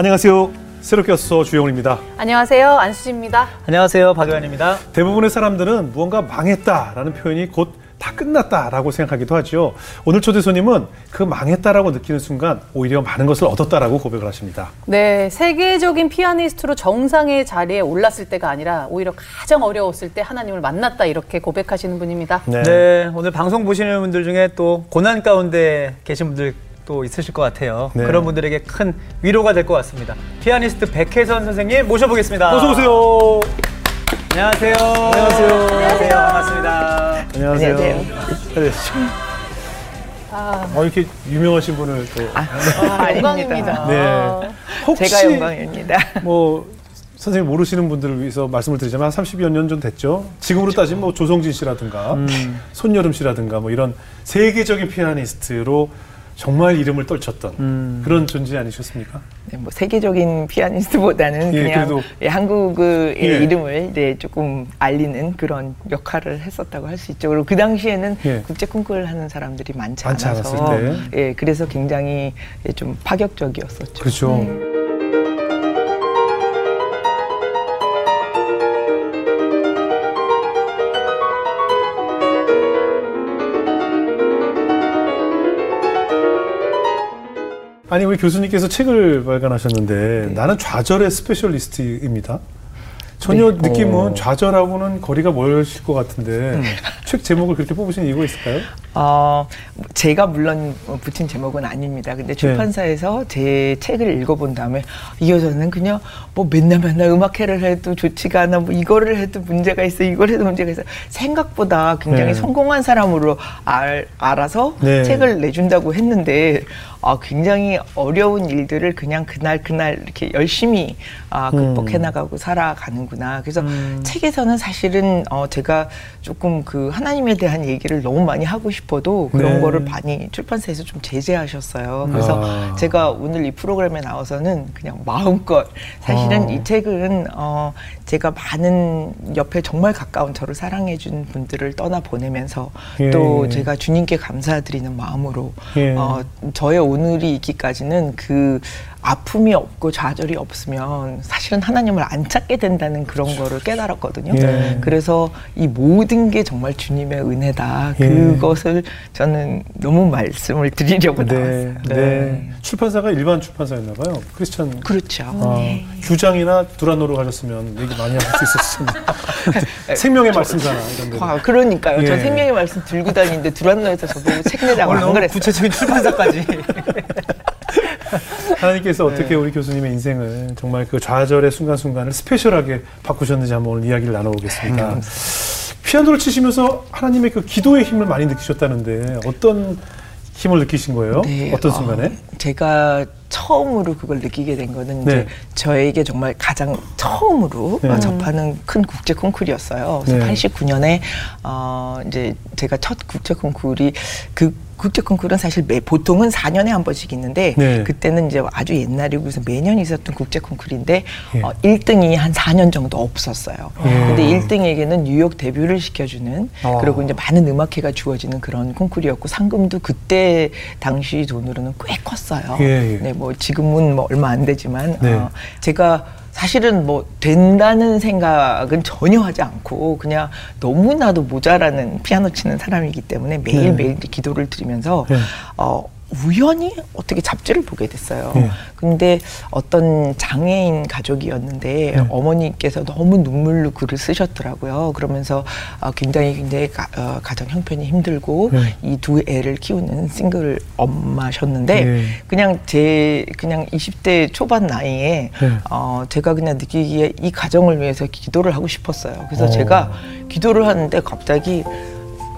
안녕하세요. 새롭게 와서 주영훈입니다. 안녕하세요. 안수지입니다. 안녕하세요. 박효연입니다. 대부분의 사람들은 무언가 망했다라는 표현이 곧 다 끝났다라고 생각하기도 하죠. 오늘 초대 손님은 그 망했다라고 느끼는 순간 오히려 많은 것을 얻었다라고 고백을 하십니다. 네, 세계적인 피아니스트로 정상의 자리에 올랐을 때가 아니라 오히려 가장 어려웠을 때 하나님을 만났다 이렇게 고백하시는 분입니다. 네. 네 오늘 방송 보시는 분들 중에 또 고난 가운데 계신 분들 또 있으실 것 같아요. 네. 그런 분들에게 큰 위로가 될 것 같습니다. 피아니스트 백혜선 선생님 모셔보겠습니다. 어서 오세요. 안녕하세요. 안녕하세요. 안녕하세요. 반갑습니다. 안녕하세요. 안녕하세요. 아, 어, 이렇게 유명하신 분을 또 아, 아, 영광입니다. 네. 혹시 제가 영광입니다. 뭐 선생님 모르시는 분들을 위해서 말씀을 드리자면 30여 년 전 됐죠. 지금으로 그렇죠. 따지면 뭐 조성진 씨라든가 음. 손여름 씨라든가 뭐 이런 세계적인 피아니스트로 정말 이름을 떨쳤던 음. 그런 존재 아니셨습니까? 네, 뭐 세계적인 피아니스트보다는 예, 그냥 예, 한국의 예. 이름을 네, 조금 알리는 그런 역할을 했었다고 할 수 있죠. 그리고 그 당시에는 예. 국제 콩쿠르를 하는 사람들이 많지, 많지 않아서 예, 그래서 굉장히 좀 파격적이었었죠. 그렇죠. 네. 아니 우리 교수님께서 책을 발간하셨는데 네. 나는 좌절의 스페셜리스트입니다. 전혀 네. 느낌은 어. 좌절하고는 거리가 멀실 것 같은데 음. 책 제목을 그렇게 뽑으신 이유가 있을까요? 어, 제가 물론 붙인 제목은 아닙니다. 근데 네. 출판사에서 네. 제 책을 읽어본 다음에 이 여자는 그냥 뭐 맨날 맨날 음악회를 해도 좋지가 않아, 뭐 이거를 해도 문제가 있어, 이걸 해도 문제가 있어. 생각보다 굉장히 네. 성공한 사람으로 알, 알아서 네. 책을 내준다고 했는데 아, 굉장히 어려운 일들을 그냥 그날 그날 이렇게 열심히 아, 극복해 음. 나가고 살아가는구나. 그래서 음. 책에서는 사실은 어, 제가 조금 그 하나님에 대한 얘기를 너무 많이 하고 싶어도 그런 네. 거를 많이 출판사에서 좀 제재하셨어요. 그래서 아. 제가 오늘 이 프로그램에 나와서는 그냥 마음껏 사실은 아. 이 책은 어, 제가 많은 옆에 정말 가까운 저를 사랑해 준 분들을 떠나 보내면서 예. 또 제가 주님께 감사드리는 마음으로 예. 어, 저의 오늘이 있기까지는 그 아픔이 없고 좌절이 없으면 사실은 하나님을 안 찾게 된다는 그런 그렇죠. 거를 깨달았거든요. 예. 그래서 이 모든 게 정말 주님의 은혜다. 예. 그것을 저는 너무 말씀을 드리려고 네. 나왔어요. 네. 네. 출판사가 일반 출판사였나 봐요. 크리스천. 그렇죠. 아, 네. 규장이나 두란노로 가셨으면 얘기 많이 할 수 있었을 텐데. 생명의 말씀잖아. 이런 아, 그러니까요. 예. 저 생명의 말씀 들고 다니는데 두란노에서 저보고 책 내자고 안 그랬어요. 구체적인 출판사까지. 하나님께서 네. 어떻게 우리 교수님의 인생을 정말 그 좌절의 순간순간을 스페셜하게 바꾸셨는지 한번 오늘 이야기를 나눠보겠습니다. 음. 피아노를 치시면서 하나님의 그 기도의 힘을 많이 느끼셨다는데 어떤 힘을 느끼신 거예요? 네, 어떤 순간에? 어, 제가 처음으로 그걸 느끼게 된 거는 네. 이제 저에게 정말 가장 처음으로 네. 접하는 큰 국제 콩쿨이었어요. 그래서 네. 89년에 어 이제 제가 첫 국제 콩쿨이 그 국제 콩쿠르는 사실 매, 보통은 4년에 한 번씩 있는데 네. 그때는 이제 아주 옛날이고 그래서 매년 있었던 국제 콩쿠르인데 예. 어, 1등이 한 4년 정도 없었어요. 예. 근데 1등에게는 뉴욕 데뷔를 시켜주는 어. 그리고 이제 많은 음악회가 주어지는 그런 콩쿠르였고 상금도 그때 당시 돈으로는 꽤 컸어요. 예, 예. 네, 뭐 지금은 뭐 얼마 안 되지만 네. 어, 제가 사실은 뭐 된다는 생각은 전혀 하지 않고 그냥 너무나도 모자라는 피아노 치는 사람이기 때문에 매일매일 네. 기도를 드리면서 네. 어 우연히 어떻게 잡지를 보게 됐어요. 네. 근데 어떤 장애인 가족이었는데 네. 어머니께서 너무 눈물로 글을 쓰셨더라고요. 그러면서 어, 굉장히 굉장히 가, 어, 가정 형편이 힘들고 네. 이두 애를 키우는 싱글 엄마셨는데 네. 그냥 제 그냥 20대 초반 나이에 네. 어, 제가 그냥 느끼기에 이 가정을 위해서 기도를 하고 싶었어요. 그래서 어. 제가 기도를 하는데 갑자기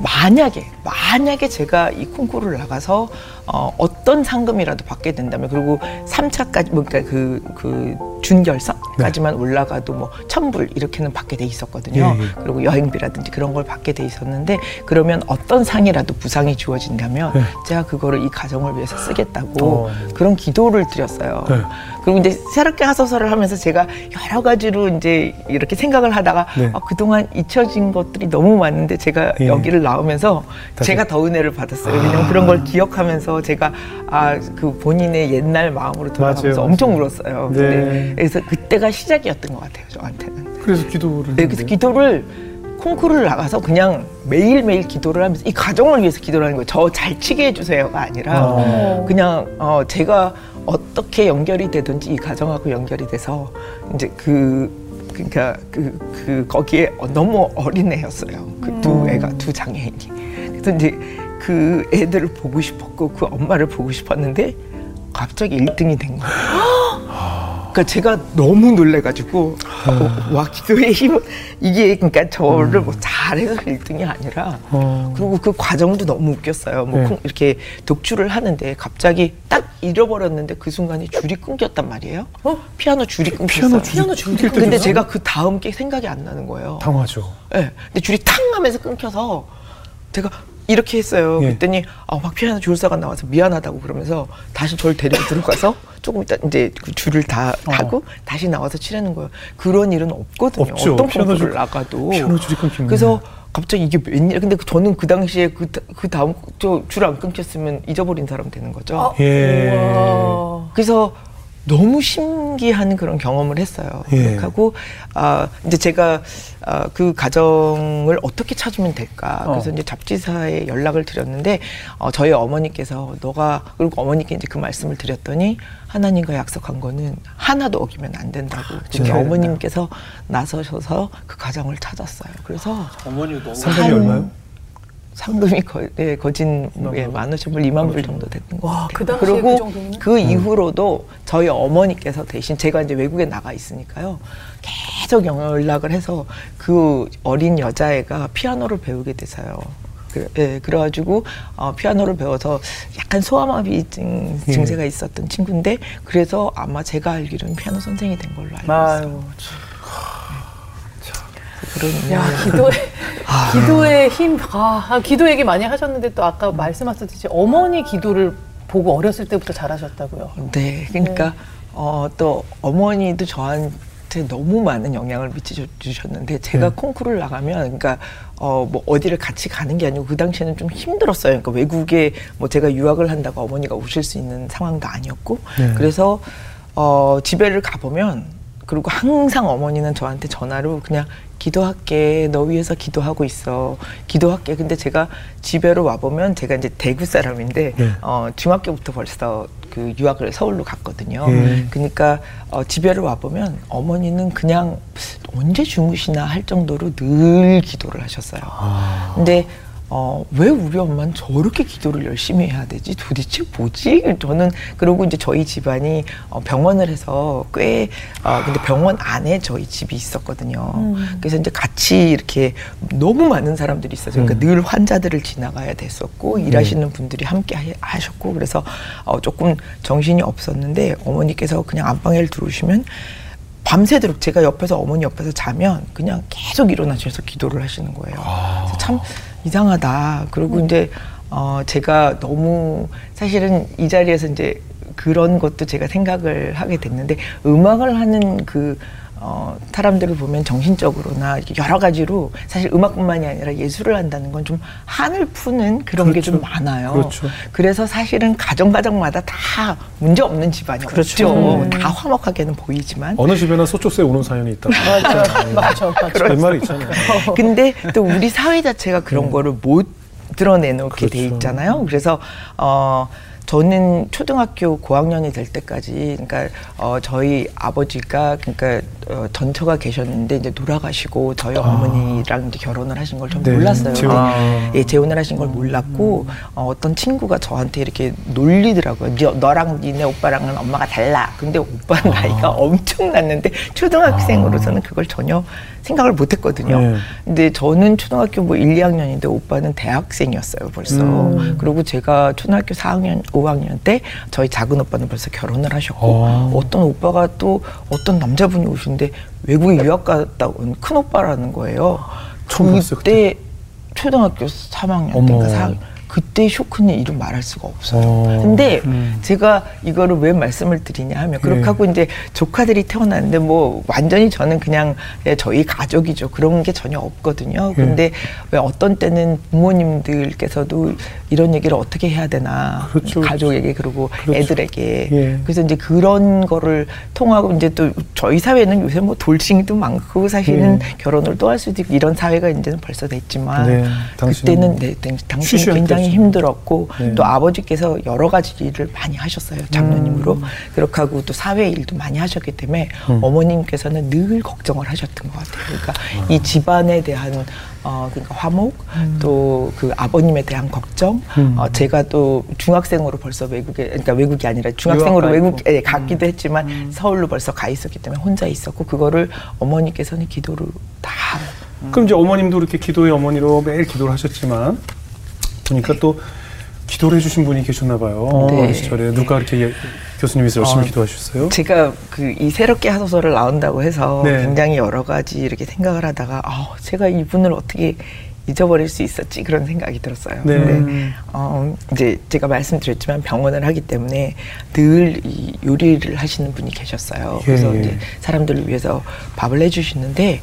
만약에 만약에 제가 이 콩쿠르를 나가서 어, 어떤 상금이라도 받게 된다면 그리고 삼차까지뭐 그러니까 그, 그 준결선까지만 네. 올라가도 뭐 천불 이렇게는 받게 돼 있었거든요. 예, 예. 그리고 여행비라든지 그런 걸 받게 돼 있었는데 그러면 어떤 상이라도 부상이 주어진다면 네. 제가 그거를 이 가정을 위해서 쓰겠다고 어. 그런 기도를 드렸어요. 네. 그리고 이제 새롭게 하소서를 하면서 제가 여러 가지로 이제 이렇게 생각을 하다가 네. 아, 그동안 잊혀진 것들이 너무 많은데 제가 예. 여기를 나오면서 제가 더 은혜를 받았어요. 왜냐면 아. 그런 걸 기억하면서 제가 아 그 본인의 옛날 마음으로 돌아가면서 맞아요, 엄청. 울었어요. 네. 근데 그래서 그때가 시작이었던 것 같아요 저한테는. 그래서 기도를. 네, 그래서. 기도를 콩쿠르를 나가서 그냥 매일매일 기도를 하면서 이 가정을 위해서 기도를 하는 거예요. 저 잘 치게 해주세요가 아니라 어. 그냥 어, 제가 어떻게 연결이 되든지 이 가정하고 연결이 돼서 이제 그 그러니까 그, 그 거기에 너무 어린 애였어요. 그 두 애가 두 장애인이. 그래서 이제 그 애들을 보고 싶었고 그 엄마를 보고 싶었는데 갑자기 1등이 된 거예요. 그러니까 제가 너무 놀래가지고 어, 와 기도의 힘은 이게 그러니까 저를 뭐 잘해서 1등이 아니라 어. 그리고 그 과정도 너무 웃겼어요. 뭐 네. 콩- 이렇게 독주를 하는데 갑자기 딱 잃어버렸는데 그 순간에 줄이 끊겼단 말이에요. 피아노 줄이 끊겼어요. 피아노 줄이 피아노 줄이 끊길 근데? 제가 그 다음 게 생각이 안 나는 거예요. 당황하죠. 예. 근데 줄이 탕 하면서 끊겨서 제가 이렇게 했어요. 예. 그랬더니 아, 막 피아노 줄사가 나와서 미안하다고 그러면서 다시 저를 데리고 들어가서 조금 있다 이제 그 줄을 다 하고 다시 나와서 치라는 거예요. 그런 일은 없거든요. 어. 없죠. 어떤 피아노 줄- 나가도. 피아노 줄이 끊기면. 그래서 갑자기 이게 웬일? 근데 저는 그 당시에 그, 다- 그 다음 저 줄 안 끊겼으면 잊어버린 사람 되는 거죠. 예. 와. 그래서 너무 신기한 그런 경험을 했어요. 예. 하고 아 이제 제가 아, 그 가정을 어떻게 찾으면 될까? 그래서 어. 이제 잡지사에 연락을 드렸는데 어, 저희 어머니께서 너가 그리고 어머니께 이제 그 말씀을 드렸더니 하나님과 약속한 거는 하나도 어기면 안 된다고. 그렇게 진짜요? 어머님께서 나서셔서 그 가정을 찾았어요. 그래서 어머니도 너무 한- 얼마요? 상금이 거, 예, 거진 예, 만 오천 불, 이만 불 정도 됐던 것 와, 같아요. 그 당시에 그리고 그? 그 이후로도 저희 어머니께서 대신 제가 이제 외국에 나가 있으니까요. 계속 연락을 해서 그 어린 여자애가 피아노를 배우게 돼서요. 그, 예, 그래가지고 어, 피아노를 배워서 약간 소아마비 증, 예. 증세가 있었던 친구인데 그래서 아마 제가 알기로는 피아노 선생이 된 걸로 알고 있어요. 아유, 그 런 야, 인연을- 기도의, 기도의 힘, 아, 아, 기도 얘기 많이 하셨는데 또 아까 말씀하셨듯이 어머니 기도를 보고 어렸을 때부터 잘하셨다고요. 네, 그러니까 어, 또 어머니도 저한테 너무 많은 영향을 미치셨는데 제가 네. 콩쿠르를 나가면 그러니까 어, 뭐 어디를 같이 가는 게 아니고 그 당시에는 좀 힘들었어요. 그러니까 외국에 뭐 제가 유학을 한다고 어머니가 오실 수 있는 상황도 아니었고 네. 그래서 어, 집에를 가보면 그리고 항상 어머니는 저한테 전화로 그냥 기도할게 너 위해서 기도하고 있어 기도할게 근데 제가 집에로 와보면 제가 이제 대구 사람인데 네. 어, 중학교부터 벌써 그 유학을 서울로 갔거든요. 예. 그러니까 어, 집에를 와 보면 어머니는 그냥 언제 주무시나 할 정도로 늘 기도를 하셨어요. 아. 근데 어, 왜 우리 엄마는 저렇게 기도를 열심히 해야 되지? 도대체 뭐지? 저는 그리고 이제 저희 집안이 어, 병원을 해서 꽤 어, 근데 병원 안에 저희 집이 있었거든요. 그래서 이제 같이 이렇게 너무 많은 사람들이 있어서 그러니까 늘 환자들을 지나가야 됐었고 일하시는 분들이 함께 하- 하셨고 그래서 어, 조금 정신이 없었는데 어머니께서 그냥 안방에 들어오시면 밤새도록 제가 옆에서 어머니 옆에서 자면 그냥 계속 일어나셔서 기도를 하시는 거예요. 그래서 참 이상하다. 그리고 이제 어 제가 너무 사실은 이 자리에서 이제 그런 것도 제가 생각을 하게 됐는데 음악을 하는 그 어, 사람들을 보면 정신적으로나 여러 가지로 사실 음악뿐만이 아니라 예술을 한다는 건 좀 한을 푸는 그런 게좀 그렇죠. 많아요. 그렇죠. 그래서 사실은 가정 가정마다 다 문제 없는 집안이 그렇죠. 없죠. 음. 다 화목하게는 보이지만 어느 집에나 소쪽새 우는 사연이 있다. 맞아, 맞아, 맞아. 옛말에 있잖아요. 근데 또 우리 사회 자체가 그런 거를 못 드러내놓게 돼 그렇죠. 있잖아요. 그래서 어 저는 초등학교 고학년이 될 때까지 그러니까 어 저희 아버지가 그러니까 어 전처가 계셨는데 이제 돌아가시고 저희 어머니랑 이제 결혼을 하신 걸전 네, 몰랐어요. 재혼. 아. 예, 재혼을 하신 걸 몰랐고 어, 어떤 친구가 저한테 이렇게 놀리더라고요. 너, 너랑 니네 오빠랑은 엄마가 달라. 근데 오빠 나이가 엄청 났는데 초등학생으로서는 그걸 전혀 생각을 못 했거든요. 네. 근데 저는 초등학교 뭐 1, 2학년인데 오빠는 대학생이었어요 벌써. 음. 그리고 제가 초등학교 4학년, 5 학년 때 저희 작은 오빠는 벌써 결혼을 하셨고 어. 어떤 오빠가 또 어떤 남자분이 오시는데 외국에 유학 갔다 온 큰 오빠라는 거예요. 그때 초등학교 3학년 어머. 때인가 4학년. 그때 쇼크는 이루 말할 수가 없어요. 어. 근데 음. 제가 이거를 왜 말씀을 드리냐 하면 그렇게 예. 하고 이제 조카들이 태어났는데 뭐 완전히 저는 그냥 예, 저희 가족이죠. 그런 게 전혀 없거든요. 예. 근데 왜 어떤 때는 부모님들께서도 이런 얘기를 어떻게 해야 되나 그렇죠, 가족에게 그리고 그렇죠. 애들에게 예. 그래서 이제 그런 거를 통하고 이제 또 저희 사회는 요새 뭐 돌싱도 많고 사실은 예. 결혼을 또 할 수도 있고 이런 사회가 이제는 벌써 됐지만 네, 그때는 네, 당- 당신이 쉬쉬할 굉장히 때였죠. 힘들었고 네. 또 아버지께서 여러 가지 일을 많이 하셨어요 장로님으로 음. 그렇게 하고 또 사회 일도 많이 하셨기 때문에 어머님께서는 늘 걱정을 하셨던 것 같아요. 그러니까 이 집안에 대한 어 그러니까 화목 또그 아버님에 대한 걱정 음. 어 제가 또 중학생으로 벌써 외국에 그러니까 외국이 아니라 중학생으로 유학 가 외국에 갔기도 했지만 서울로 벌써 가 있었기 때문에 혼자 있었고 그거를 어머니께서는 기도로 다 그럼 이제 어머님도 이렇게 기도의 어머니로 매일 기도를 하셨지만 보니까 또 기도를 해주신 분이 계셨나 봐요. 네. 시절에 누가 이렇게 예- 교수님께서 열심히 어, 기도하셨어요? 제가 그 이 새롭게 하소서를 나온다고 해서 네. 굉장히 여러 가지 이렇게 생각을 하다가 아 제가 이분을 어떻게 잊어버릴 수 있었지 그런 생각이 들었어요. 네. 근데 어 이제 제가 말씀드렸지만 병원을 하기 때문에 늘 이 요리를 하시는 분이 계셨어요. 그래서 예, 예. 이제 사람들을 위해서 밥을 해주시는데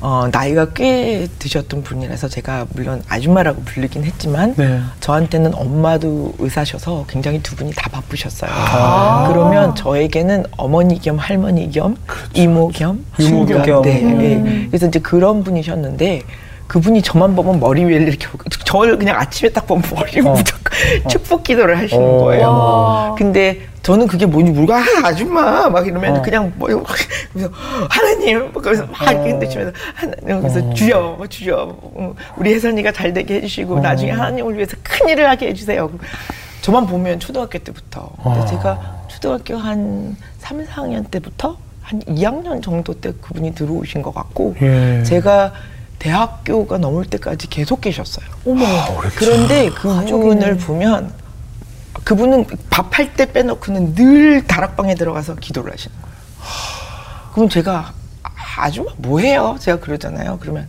어 나이가 꽤 드셨던 분이라서 제가 물론 아줌마라고 부르긴 했지만 네. 저한테는 엄마도 의사셔서 굉장히 두 분이 다 바쁘셨어요. 아. 그러면 저에게는 어머니 겸 할머니 겸 이모 겸 그렇죠. 이모 친구 겸. 네, 음. 네. 그래서 이제 그런 분이셨는데 그분이 저만 보면 머리 위에 이렇게 오고 저를 그냥 아침에 딱 보면 머리 어. 무조건 축복 기도를 하시는 어. 거예요. 와. 근데 저는 그게 뭐니 물가 아, 아줌마 막 이러면 어. 그냥 뭐 그래서 하나님 막 그래서 막 이렇게 흔드시면서 하나님 그래서 어. 주여 뭐 주여 어, 우리 혜선이가 잘 되게 해주시고 어. 나중에 하나님을 위해서 큰 일을 하게 해주세요. 저만 보면 초등학교 때부터 근데 아. 제가 초등학교 한 3, 4학년 때부터 한 2학년 정도 때 그분이 들어오신 것 같고 예. 제가 대학교가 넘을 때까지 계속 계셨어요. 어머. 그런데 그분을 보면 그분은 밥할 때 빼놓고는 늘 다락방에 들어가서 기도를 하시는 거예요. 그럼 제가 아줌마 뭐해요? 제가 그러잖아요. 그러면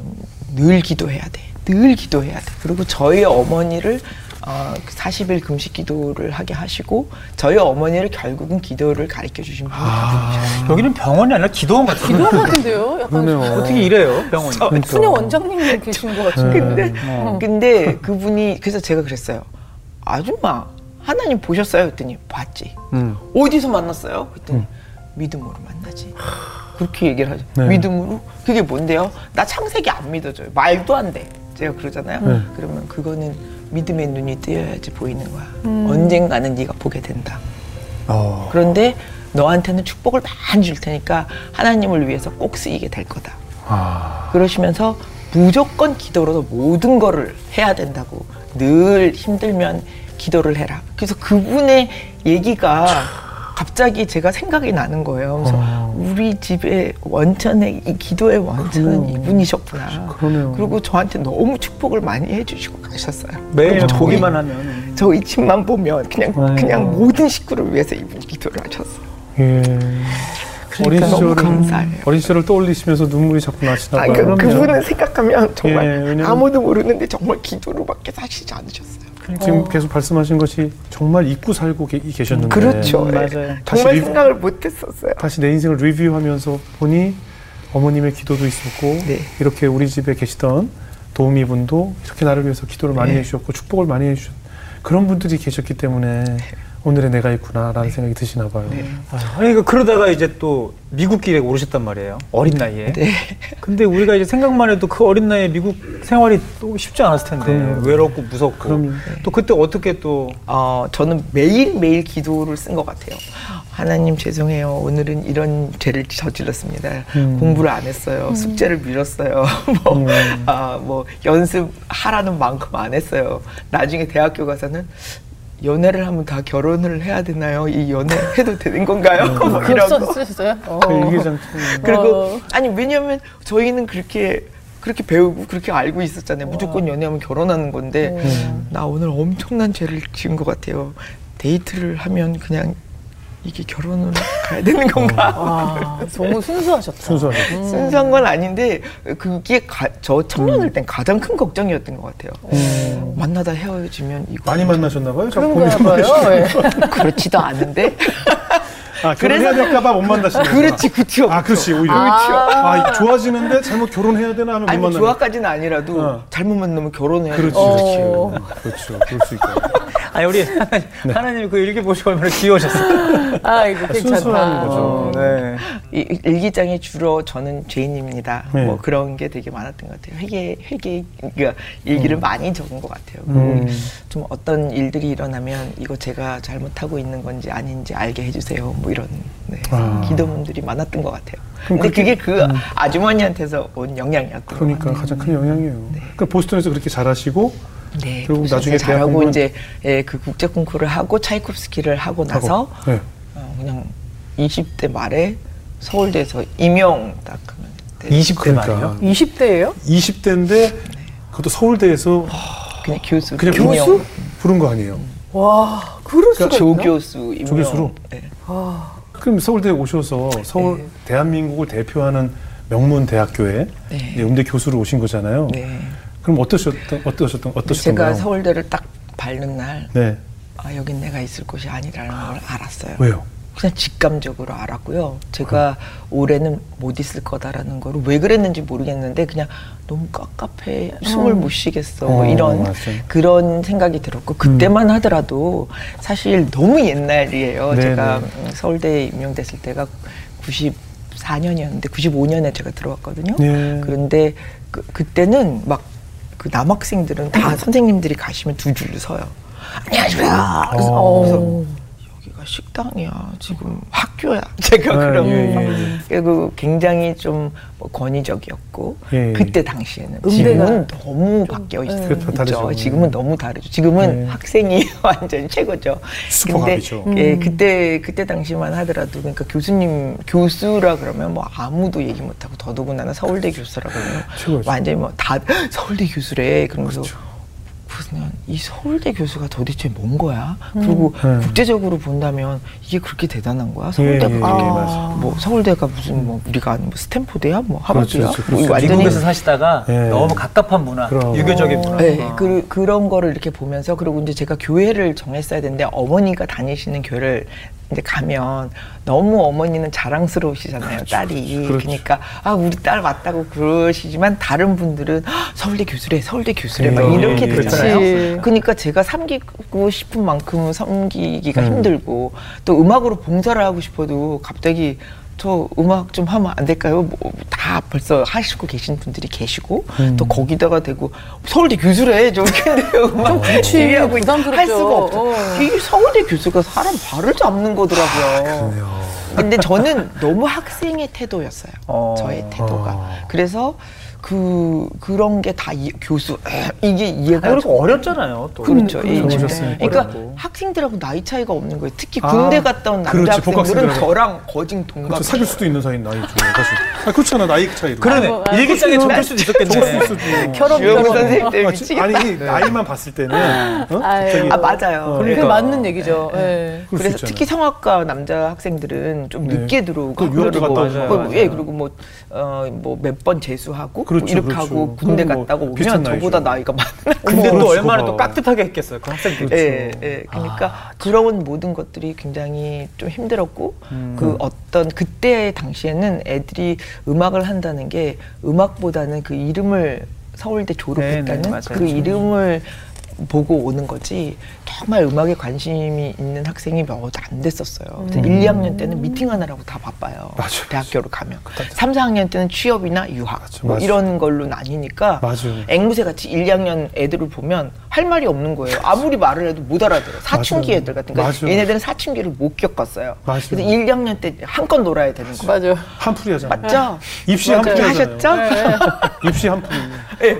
음, 늘 기도해야 돼. 늘 기도해야 돼. 그리고 저희 어머니를 어, 40일 금식 기도를 하게 하시고 저희 어머니를 결국은 기도를 가르쳐 주신 분이 그분이셨어요. 여기는 병원이 아니라 기도원 같아요. 기도원 같은데요? 약간 그러네요. 어떻게 이래요, 병원이? 그러니까. 푸녀 원장님 계신 것 같은데. 근데 어. 근데 그분이 그래서 제가 그랬어요. 아줌마 하나님 보셨어요? 그랬더니 봤지. 음. 어디서 만났어요? 그랬더니 믿음으로 만나지. 그렇게 얘기를 하죠. 네. 믿음으로? 그게 뭔데요? 나 창세기 안 믿어져요. 말도 안 돼. 제가 그러잖아요. 네. 그러면 그거는 믿음의 눈이 뜨여야지 보이는 거야. 음. 언젠가는 네가 보게 된다. 어. 그런데 너한테는 축복을 많이 줄 테니까 하나님을 위해서 꼭 쓰이게 될 거다. 아. 그러시면서 무조건 기도로 모든 거를 해야 된다고 늘 힘들면 기도를 해라. 그래서 그분의 얘기가 갑자기 제가 생각이 나는 거예요. 그래서 어. 우리 집의 원천의 이 기도의 원천은 그래요. 이분이셨구나. 그러네요. 그리고 저한테 너무 축복을 많이 해주시고 가셨어요. 매일 보기만 하면. 저희 집만 보면 그냥 아이고. 그냥 모든 식구를 위해서 이분이 기도를 하셨어요. 예. 그러니까 너무 감사해요. 어린 시절을 떠올리시면서 눈물이 자꾸 나시나 아, 봐요. 그, 그분을 생각하면 정말 예, 왜냐면- 아무도 모르는데 정말 기도로밖에 사시지 않으셨어요. 지금 계속 말씀하신 것이 정말 잊고 살고 계, 계셨는데 그렇죠. 음, 예. 맞아요. 정말 리뷰- 생각을 못했었어요. 다시 내 인생을 리뷰하면서 보니 어머님의 기도도 있었고 네. 이렇게 우리 집에 계시던 도우미 분도 이렇게 나를 위해서 기도를 많이 네. 해주셨고 축복을 많이 해주셨 그런 분들이 계셨기 때문에 오늘의 내가 있구나라는 네. 생각이 드시나 봐요. 아, 그러니까 그러다가 이제 또 미국 길에 오르셨단 말이에요. 어린 나이에. 네. 근데 우리가 이제 생각만 해도 그 어린 나이에 미국 생활이 또 쉽지 않았을 텐데 그럼요. 외롭고 무섭고 그럼요. 또 그때 어떻게 또 어, 저는 매일 매일 기도를 쓴 것 같아요. 하나님 죄송해요. 오늘은 이런 죄를 저질렀습니다. 음. 공부를 안 했어요. 숙제를 미뤘어요. 뭐, 음. 아, 뭐 연습하라는 만큼 안 했어요. 나중에 대학교 가서는 연애를 하면 다 결혼을 해야 되나요? 이 연애 해도 되는 건가요? 뭐글 이런 거. 썼어요? 어. 그 그리고 어. 아니 왜냐면 저희는 그렇게 그렇게 배우고 그렇게 알고 있었잖아요. 무조건 연애하면 결혼하는 건데 음. 나 오늘 엄청난 죄를 지은 것 같아요. 데이트를 하면 그냥 이게 결혼을 가야 되는 건가? 와, 너무 순수하셨다. 순수하게. 순수한 건 아닌데 그게 가, 저 청년일 땐 가장 큰 걱정이었던 것 같아요. 음. 만나다 헤어지면 이거 많이 만나셨나 봐요. 그런가 봐요. 예. 그렇지도 않은데 아, 결혼해야 될까봐 못 만나시는. 그렇지 그쵸 아, 그렇지, 오히려. 아, 좋아지는데 잘못 결혼해야 되나 하면 아니 못뭐 만나는 좋아까지는 아니라도 어. 잘못 만나면 결혼해야 그렇지, 되지. 그렇지. 그렇죠. 그럴 수 있고. 아니 우리 하나님, 하나님 그 일기 보시고 얼마나 귀여우셨어요. 아, 이거 괜찮다. 순수한 거죠. 어, 네. 이 일기장에 주로 저는 죄인입니다. 네. 뭐 그런 게 되게 많았던 것 같아요. 회계 회계 그러니까 일기를 많이 적은 것 같아요. 음. 그리고 좀 어떤 일들이 일어나면 이거 제가 잘못하고 있는 건지 아닌지 알게 해주세요. 뭐 이런 네. 아. 기도문들이 많았던 것 같아요. 근데 그게- 그게 그 아주머니한테서 온 영향이었던 것 그러니까. 가장 큰 영향이에요. 그럼 보스턴에서 그렇게 잘하시고 네, 결국 나중에 잘하고 이제 예, 그 국제 콩쿠르를 하고 차이콥스키를 하고 나서 하고, 네. 어, 그냥 20대 말에 서울대에서 임용 딱 하면 돼. 20대 말이요? 20대예요? 20대인데 그것도 서울대에서 그냥 교수 그냥 임용. 교수 부른 거 아니에요. 와, 그럴 수가 있나? 조교수 임용. 조교수로? 네. 그럼 서울대 에 오셔서 서울 네. 대한민국을 대표하는 명문 대학교에 네. 이제 음대 교수로 오신 거잖아요. 네. 그럼 어떠셨던 어떠셨던 어떠셨던가요? 제가 서울대를 딱 밟는 날 네. 아, 여긴 내가 있을 곳이 아니라는 걸 알았어요. 왜요? 그냥 직감적으로 알았고요. 제가 올해는 못 있을 거다라는 거를 왜 그랬는지 모르겠는데 그냥 너무 깝깝해 숨을 못 쉬겠어 뭐 어, 이런 맞아요. 그런 생각이 들었고 그때만 하더라도 사실 너무 옛날이에요. 네, 제가 네. 음, 서울대에 임용됐을 때가 94년이었는데 95년에 제가 들어왔거든요. 네. 그런데 그, 그때는 막 그 남학생들은 다 선생님들이 가시면 두 줄로 서요. 안녕하십니까. 그래서, 어. 그래서 여기가 식당이야. 지금 학교야. 제가 네, 그런 예, 막 예, 예. 그리고 굉장히 좀 뭐 권위적이었고 예, 예. 그때 당시에는 지금은 너무 바뀌어 있어요. 그렇죠, 다르죠. 지금은 너무 다르죠. 지금은 네. 학생이 완전 최고죠. 슈퍼갑이죠. 예, 그때 그때 당시만 하더라도 그러니까 교수님 교수라 그러면 뭐 아무도 얘기 못하고 더더군다나 서울대 교수라 그러면 최고죠. 완전히 뭐 다 서울대 교수래. 그러면서 그렇죠. 그냥 이 서울대 교수가 도대체 뭔 거야? 그리고 음. 국제적으로 본다면 이게 그렇게 대단한 거야? 서울대가 예, 예, 그렇게 예, 맞아요. 뭐 서울대가 무슨 뭐 우리가 아는 뭐 스탠포드야? 뭐 하버드야? 그렇죠, 그렇죠. 뭐 이거 완전히 미국에서 사시다가 예. 너무 갑갑한 문화, 그럼. 유교적인 문화. 네, 어. 그, 그런 거를 이렇게 보면서 그리고 이제 제가 교회를 정했어야 되는데 어머니가 다니시는 교회를 이제 가면 너무 어머니는 자랑스러우시잖아요, 딸이. 그렇죠. 그러니까 아 우리 딸 왔다고 그러시지만 다른 분들은 "헉, 서울대 교수래, 서울대 교수래 막 예, 이렇게 예, 되잖아요. 그렇지. 그러니까 제가 섬기고 싶은 만큼 섬기기가 음. 힘들고 또 음악으로 봉사를 하고 싶어도 갑자기 저 음악 좀 하면 안 될까요? 뭐 다 벌써 하시고 계신 분들이 계시고 음. 또 거기다가 대고 서울대 교수래 저 근데요 음악 지휘하고 있- 부담스럽죠. 할 수가 없어. 어. 이 서울대 교수가 사람 발을 잡는 거더라고요. 근데 저는 너무 학생의 태도였어요. 어. 저의 태도가. 어. 그래서 그 그런 게 다 교수 에, 이게 이해가 아니, 그리고 어렵잖아요. 또. 그렇죠. 예, 그렇죠. 오셨으니까. 그러니까 어렵고. 학생들하고 나이 차이가 없는 거예요. 특히 아, 군대 갔다 온 남자 그렇지, 학생들은. 저랑 거진 동갑. 그렇죠. 사귈 수도 있는 사이 나이죠. 사실. 아, 그렇잖아. 나이 차이로. 그러네. 아이고, 아이고. 일기장에 적을 수도 있었겠네. 적을 수도 있고. 결혼 결혼. 선생님 때문에 아, 지- 미치겠다. 아니 나이만 봤을 때는 어? 아 맞아요. 어, 그게 그러니까. 맞는 얘기죠. 예. 그럴 수 그래서. 특히 성악과 남자 학생들은 좀 네. 늦게 들어오고 그 그리고. 뭐, 맞아요. 예 그리고 뭐어뭐몇 번 재수하고 그렇죠, 뭐 이렇게 그렇죠. 하고 군대 뭐 비슷한 오면 저보다. 나이가 많아. 근데 또 그렇죠. 얼마나 또. 깍듯하게 했겠어요. 그 학생들. 그렇죠. 예, 예. 그러니까 그런 모든 것들이 굉장히 좀 힘들었고 음. 그 어떤 그때 당시에는 애들이 음악을 한다는 게 음악보다는 그 이름을 서울대 졸업했다는 네, 네, 맞아요. 그 이름을 보고 오는 거지 정말 음악에 관심이 있는 학생이 몇 안 됐었어요. 그래서 1, 2학년 때는 미팅 하느라고 다 바빠요. 맞아요, 대학교를 가면. 3, 4학년 때는 취업이나 유학 맞아, 뭐 맞아. 이런 걸로 나뉘니까. 앵무새 같이 1, 2학년 애들을 보면 할 말이 없는 거예요. 아무리 말을 해도 못 알아들어요. 사춘기. 애들 같은 거. 맞아요. 얘네들은 사춘기를 못 겪었어요. 그래서 1, 2학년 때 한껏 놀아야 되는 거예요. 맞아요. 한풀이 하잖아. 맞죠? 입시 맞아요. 한풀이. 하셨죠? 입시 한풀이.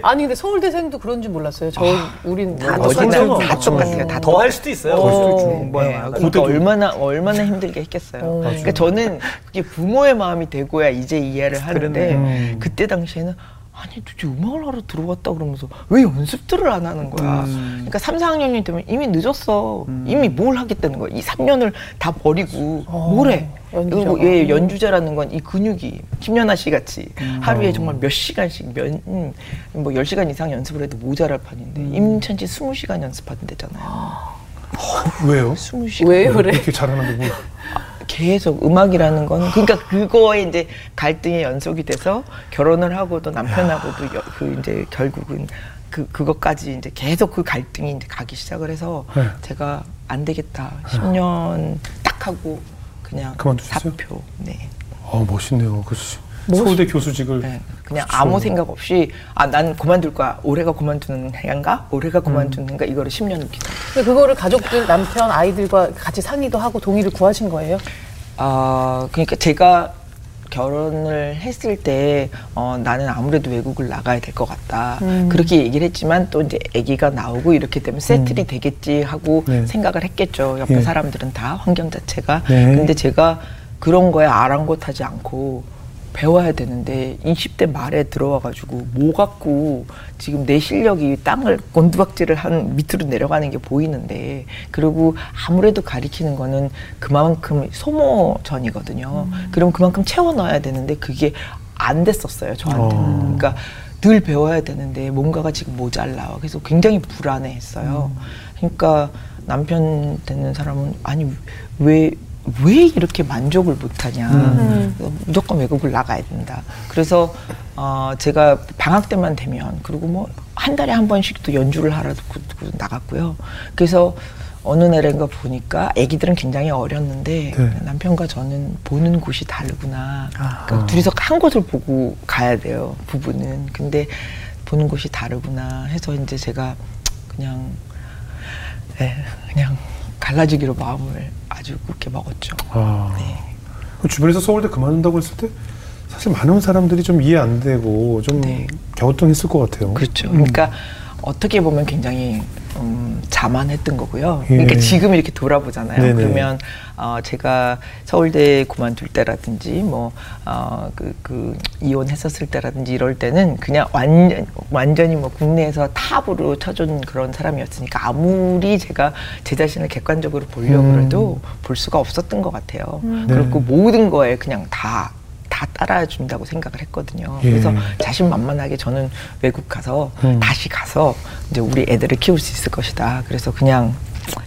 아니 근데 서울대생도 그런 줄 몰랐어요. 저 우린 다뭐 어디나 서울대생도 다. 똑같아요. 다 더 할 수도 있어요. 어. 더할 수도 있죠. 네, 네, 거 그러니까 고대도. 얼마나 얼마나 힘들게 했겠어요. 어. 그러니까 저는 그게 부모의 마음이 되고야 이제 이해를 하는데 음. 그때 당시에는 아, 아니 도대체 음악을 하러 들어왔다 그러면서 왜 연습들을 안 하는 거야. 음. 그러니까 3, 4학년이 되면 이미 늦었어. 음. 이미 뭘 하겠다는 거야. 이 3년을 다 버리고 어, 뭘 해. 연주자. 뭐, 예, 연주자라는 건 이 근육이 김연아 씨 같이 음. 하루에 정말 몇 시간씩 몇, 음, 뭐 10시간 이상 연습을 해도 모자랄 판인데 음. 임찬지 20시간 연습하던 데잖아요. 어, 왜요? 20시간. 왜요, 그래? 이렇게 잘하는데 뭐. 계속 음악이라는 건 그러니까 그거에 이제 갈등이 연속이 돼서 결혼을 하고도 남편하고도 그 이제 결국은 그 그것까지 이제 계속 그 갈등이 이제 가기 시작을 해서 네. 제가 안 되겠다. 10년 딱 하고 그냥 그만두셨어요? 사표. 네. 어 멋있네요. 그렇지. 서울대 교수직을 네, 그냥. 아무 생각 없이 아 난 그만둘 거야 올해가 그만두는 해인가 올해가 음. 그만두는 해인가 이거를 10년을 기다. 근데 그거를 가족들 남편 아이들과 같이 상의도 하고 동의를 구하신 거예요? 아 그러니까 제가 결혼을 했을 때 어, 나는 아무래도 외국을 나가야 될 것 같다 음. 그렇게 얘기를 했지만 또 이제 아기가 나오고 이렇게 되면 세틀이 음. 되겠지 하고 네. 생각을 했겠죠 옆에 네. 사람들은 다 환경 자체가 네. 근데 제가 그런 거에 아랑곳하지 않고 배워야 되는데 20대 말에 들어와 가지고 뭐 갖고 지금 내 실력이 땅을 곤두박질을 한 밑으로 내려가는 게 보이는데 그리고 아무래도 가리키는 거는 그만큼 소모전이거든요. 음. 그럼 그만큼 채워 넣어야 되는데 그게 안 됐었어요 저한테. 어. 그러니까 늘 배워야 되는데 뭔가가 지금 모자라. 그래서 굉장히 불안해했어요. 음. 그러니까 남편 되는 사람은 아니 왜 왜 이렇게 만족을 못하냐. 음. 무조건 외국을 나가야 된다. 그래서 어, 제가 방학 때만 되면 그리고 뭐 한 달에 한 번씩 또 연주를 하러 나갔고요. 그래서 어느 날인가 보니까 아기들은 굉장히 어렸는데 네. 남편과 저는 보는 곳이 다르구나. 아. 그러니까 둘이서 한 곳을 보고 가야 돼요. 부부는. 근데 보는 곳이 다르구나 해서 이제 제가 그냥 네, 그냥 갈라지기로 마음을 아주 그렇게 먹었죠. 아. 네. 그 주변에서 서울대 그만둔다고 했을 때 사실 많은 사람들이 좀 이해 안 되고 좀 네. 갸우뚱했을 것 같아요. 그렇죠. 음. 그러니까 어떻게 보면 굉장히 음, 자만했던 거고요. 예. 그러니까 지금 이렇게 돌아보잖아요. 네네. 그러면 어, 제가 서울대 그만둘 때라든지 뭐 어, 그, 그 이혼했었을 때라든지 이럴 때는 그냥 완전 완전히 뭐 국내에서 탑으로 쳐준 그런 사람이었으니까 아무리 제가 제 자신을 객관적으로 보려고 음. 해도 볼 수가 없었던 것 같아요. 음. 그리고 네. 모든 거에 그냥 다 다 따라준다고 생각을 했거든요. 예. 그래서 자신만만하게 저는 외국 가서 음. 다시 가서 이제 우리 애들을 키울 수 있을 것이다. 그래서 그냥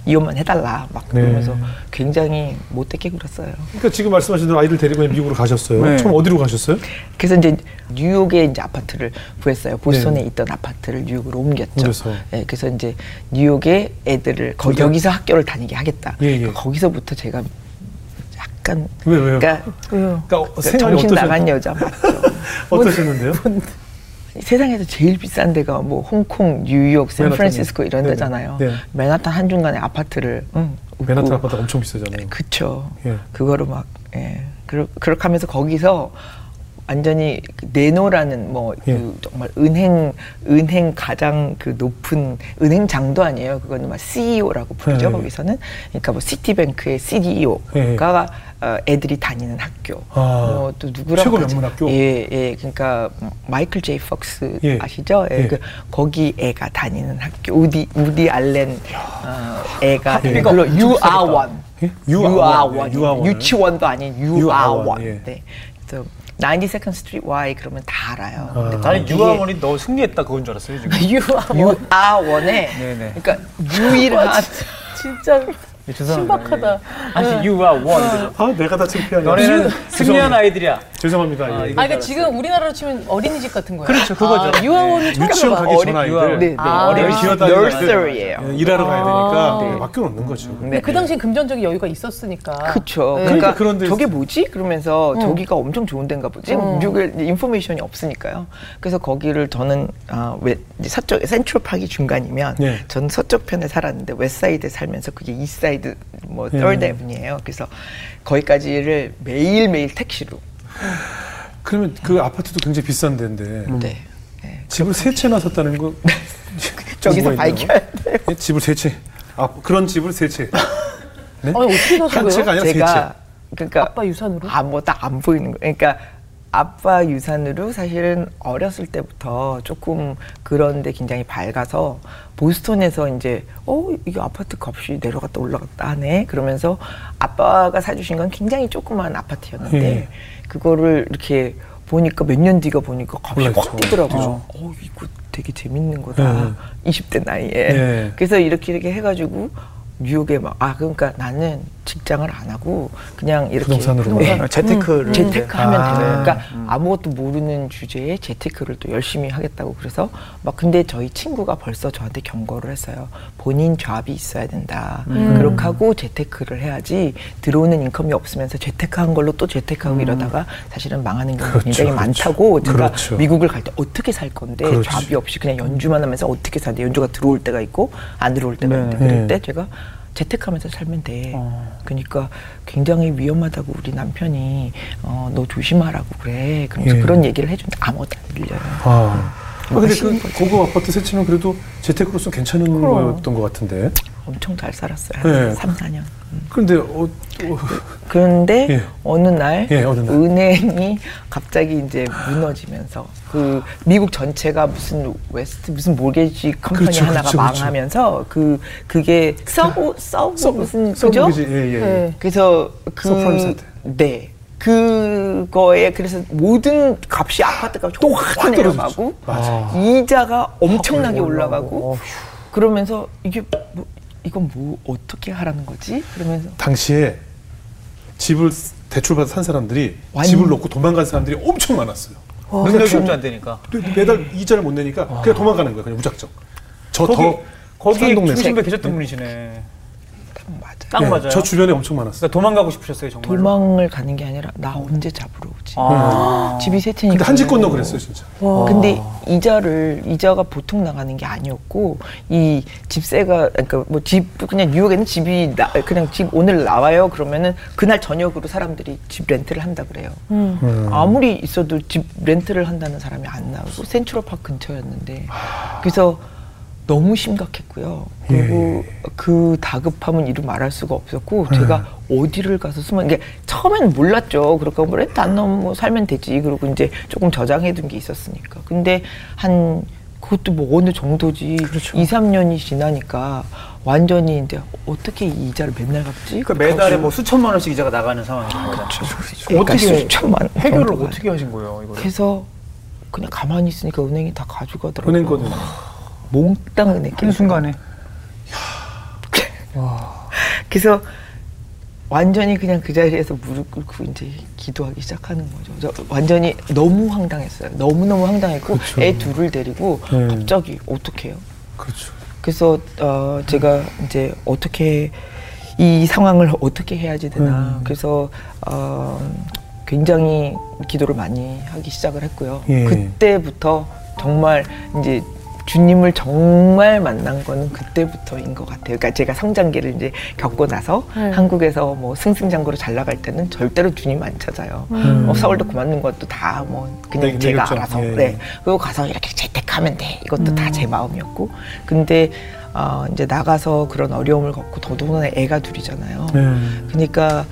이혼만 해달라 막 네. 그러면서 네. 굉장히 못되게 굴었어요. 그러니까 지금 말씀하신 대로 아이들 데리고 미국으로 가셨어요. 네. 처음 어디로 가셨어요? 그래서 이제 뉴욕에 이제 아파트를 구했어요. 보스턴에 네. 있던 아파트를 뉴욕으로 옮겼죠. 네, 그래서 이제 뉴욕에 애들을 거, 여기서 학교를 다니게 하겠다. 예, 예. 거기서부터 제가 약간 왜 왜요? 그러니까, 그러니까 정신 나간 여자 맞죠. 어떠셨는데요? 세상에서 제일 비싼 데가 뭐 홍콩, 뉴욕, 샌프란시스코 이런 네, 네. 데잖아요. 네. 맨하탄 한 중간에 아파트를 응, 맨하탄 아파트 엄청 비싸잖아요. 그쵸. 예. 그거를 막 예. 그렇게 하면서 거기서 완전히 그 네노라는 뭐 예. 그 정말 은행 은행 가장 그 높은 은행장도 아니에요. 그거는 막 CEO라고 부르죠. 예. 거기서는 그러니까 뭐 시티뱅크의 CEO가 예. 어, 애들이 다니는 학교. 아, 뭐또 누구라고 최고 명문 학교. 예, 예. 그러니까 마이클 제이 퍽스 예. 아시죠? 예. 예. 그 거기 애가 다니는 학교. 우디 우디 알렌 어, 애가 예. 그걸로 유아원. 유아원. 유아원. 유치원도 아닌 유아원. 예. 네. 그래서 92nd Street Y 그러면 다 알아요. 아. 나는 유아원이 너 승리했다 그건 줄 알았어요 지금. 유아원. 유아원에. 네네. 그러니까 유일한 진짜 신박하다. 아니 you are one. 아 내가 다 창피하네. 너네는 승리한 아이들이야. 죄송합니다. 아, 예. 아 그러니까 지금 우리나라로 치면 어린이집 같은 거예요. 그렇죠, 그거죠. 아, 유아 원이 네. 유치원 가기 전 아이들. 네, 네. 아, 어린이 nursery예요. 네, 일하러 가야 되니까 네. 맡겨놓는 거죠. 근데 그 당시 금전적인 여유가 있었으니까. 그렇죠. 네. 그러니까 그런데 저게 뭐지? 그러면서 어. 저기가 엄청 좋은 데인가 보지? 어. 미국에 인포메이션이 없으니까요. 그래서 거기를 저는 아, 왜 서쪽 센트럴파크 중간이면 네. 저는 서쪽 편에 살았는데 웨스사이드에 살면서 그게 east side 뭐 third 네. avenue예요. 그래서 거기까지를 매일 매일 택시로. 그러면 그 아파트도 굉장히 비싼 데인데. 음. 네. 네. 집을 세 채나 샀다는 거. 저기서 밝혀야 돼요. 네? 집을 세 채. 아 그런 집을 세 채. 네? 아니 어떻게 사신 거예요? 채가 아니라 제가 그러니까 아빠 유산으로? 아뭐딱 안 보이는 거. 그러니까 아빠 유산으로 사실은 어렸을 때부터 조금 그런데 굉장히 밝아서 보스턴에서 이제 어 이게 아파트 값이 내려갔다 올라갔다 하네 그러면서 아빠가 사주신 건 굉장히 조그만 아파트였는데 예. 그거를 이렇게 보니까 몇 년 뒤가 보니까 값이. 확 뛰더라고요. 어. 어 이거 되게 재밌는 거다. 20대 나이에. 예. 그래서 이렇게 이렇게 해가지고 뉴욕에 막 아 그러니까 나는 직장을 안 하고 그냥 이렇게 부동산으로. 네. 어, 재테크를 재테크 하면 아. 되는 그러니까 아무것도 모르는 주제에 재테크를 또 열심히 하겠다고 그래서 막 근데 저희 친구가 벌써 저한테 경고를 했어요 본인 잡이 있어야 된다 그렇게 하고 재테크를 해야지 들어오는 인컴이 없으면서 재테크한 걸로 또 재테크하고 이러다가 사실은 망하는 경우가 그렇죠, 굉장히 그렇죠. 많다고 제가 그렇죠. 미국을 갈 때 어떻게 살 건데 그렇지. 잡이 없이 그냥 연주만 하면서 어떻게 사는데 연주가 들어올 때가 있고 안 들어올 때가 네. 있는데 그럴 네. 때 제가 재테크하면서 살면 돼. 어. 그러니까 굉장히 위험하다고 우리 남편이 어, 너 조심하라고 그래. 그러면서 예. 그런 얘기를 해주는데 아무것도 안 들려요. 아. 아, 근데 그 고급 아파트 세치면 그래도 재테크로서 괜찮은 거였던 것 같은데. 엄청 잘 살았어요. 네. 한 3, 4년. 그런데 어, 어, 그런데 예. 어느 날 예, 어느 날. 은행이 갑자기 이제 무너지면서 그 미국 전체가 무슨 west 무슨 mortgage company 그렇죠, 하나가 그렇죠, 그렇죠. 망하면서 그 그게 sub sub 서- 무슨 서- 그죠? 그지? 예, 예. 네. 그래서 그. 네. 그거에 그래서 모든 값이 아파트 값이 또확 확 내려가고 맞아. 이자가 엄청나게 올라가고 어휴. 그러면서 이게 뭐 이건 뭐 어떻게 하라는 거지? 그러면서 당시에 집을 대출받아 산 사람들이 완- 집을 놓고 도망간 사람들이 엄청 많았어요. 능력이 없지 안 되니까. 매달 이자를 못 내니까 그냥 도망가는 거예요. 그냥 무작정. 저 거기 더 거기 중심부에 계셨던 분이시네. 맞아. 딱 예, 맞아요. 저 주변에 엄청 많았어요. 그러니까 도망가고 싶으셨어요 정말. 도망을 가는 게 아니라 나 언제 잡으러 오지? 아. 집이 세 채니까. 근데 한집 건너 그랬어요, 진짜. 근데 이자를 이자가 보통 나가는 게 아니었고 이 집세가 그러니까 뭐 집 그냥 뉴욕에는 집이 나, 그냥 집 오늘 나와요 그러면은 그날 저녁으로 사람들이 집 렌트를 한다 그래요. 음. 아무리 있어도 집 렌트를 한다는 사람이 안 나오고 센트럴 파크 근처였는데 그래서 너무 심각했고요. 그리고 그 다급함은 이루 말할 수가 없었고 제가 어디를 가서 숨어 이게 처음에는 몰랐죠. 그러니까 뭐 렌트 안 넣으면 뭐 살면 되지. 그리고 이제 조금 저장해둔 게 있었으니까. 근데 한 그것도 뭐 어느 정도지. 그렇죠. 2, 3년이 지나니까 완전히 이제 어떻게 이 이자를 맨날 갚지? 그 매달에 뭐 수천만 원씩 이자가 나가는 상황이죠. 어떻게 어떻게 수천만 해결을 정도가. 어떻게 하신 거예요 이거? 그래서 그냥 가만히 있으니까 은행이 다 가져가더라고요. 은행 거는 몽땅 한 순간에 그래서 완전히 그냥 그 자리에서 무릎 꿇고 이제 기도하기 시작하는 거죠. 저 완전히 너무 황당했어요. 너무 너무 황당했고 그렇죠. 애 둘을 데리고 네. 갑자기 어떻게 해요? 그렇죠. 그래서 어 제가 이제 어떻게 이 상황을 어떻게 해야지 되나. 음. 그래서 어 굉장히 기도를 많이 하기 시작을 했고요. 예. 그때부터 정말 이제 주님을 정말 만난 거는 그때부터인 것 같아요. 그러니까 제가 성장기를 이제 겪고 나서 네. 한국에서 뭐 승승장구로 잘 나갈 때는 절대로 주님 안 찾아요. 음. 어, 서울대 그만둔 것도 다 뭐 그냥 네, 제가 내렸죠. 알아서 예. 네. 그리고 가서 이렇게 재택하면 돼. 이것도 다제 마음이었고. 근데 어, 이제 나가서 그런 어려움을 겪고 더더군다나 애가 둘이잖아요. 네. 그러니까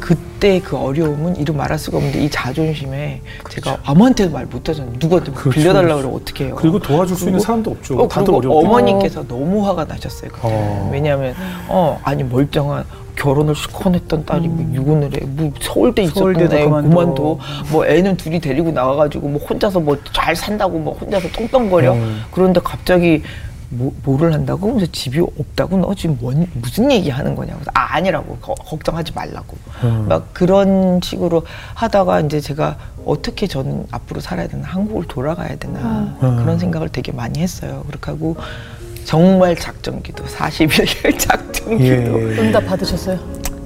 그때 그 어려움은 이루 말할 수가 없는데 이 자존심에 제가 아무한테도 말 못하잖아요. 누구한테 뭐 그렇죠. 빌려달라고 그러면 어떻게 해요? 그리고 도와줄 수 있는 그리고- 사람도 없죠. 어, 다들 그리고 어려워. 어머니께서 너무 화가 나셨어요. 그때. 어. 왜냐하면 어 아니 멀쩡한 결혼을 시커냈던 딸이 뭐 유군을 해, 뭐 서울대 있었던 애 그만둬. 그만둬, 뭐 애는 둘이 데리고 나와가지고 뭐 혼자서 뭐 잘 산다고 뭐 혼자서 똥똥거려. 음. 그런데 갑자기 뭐, 뭐를 한다고? 그래서 집이 없다고? 너 지금 뭔, 무슨 얘기 하는 거냐고. 그래서 아, 아니라고. 거- 걱정하지 말라고. 음. 막 그런 식으로 하다가 이제 제가 어떻게 저는 앞으로 살아야 되나, 한국을 돌아가야 되나, 음. 그런 생각을 되게 많이 했어요. 그렇게 하고 정말 작정 기도, 40일 작정 기도 예. 응답 받으셨어요?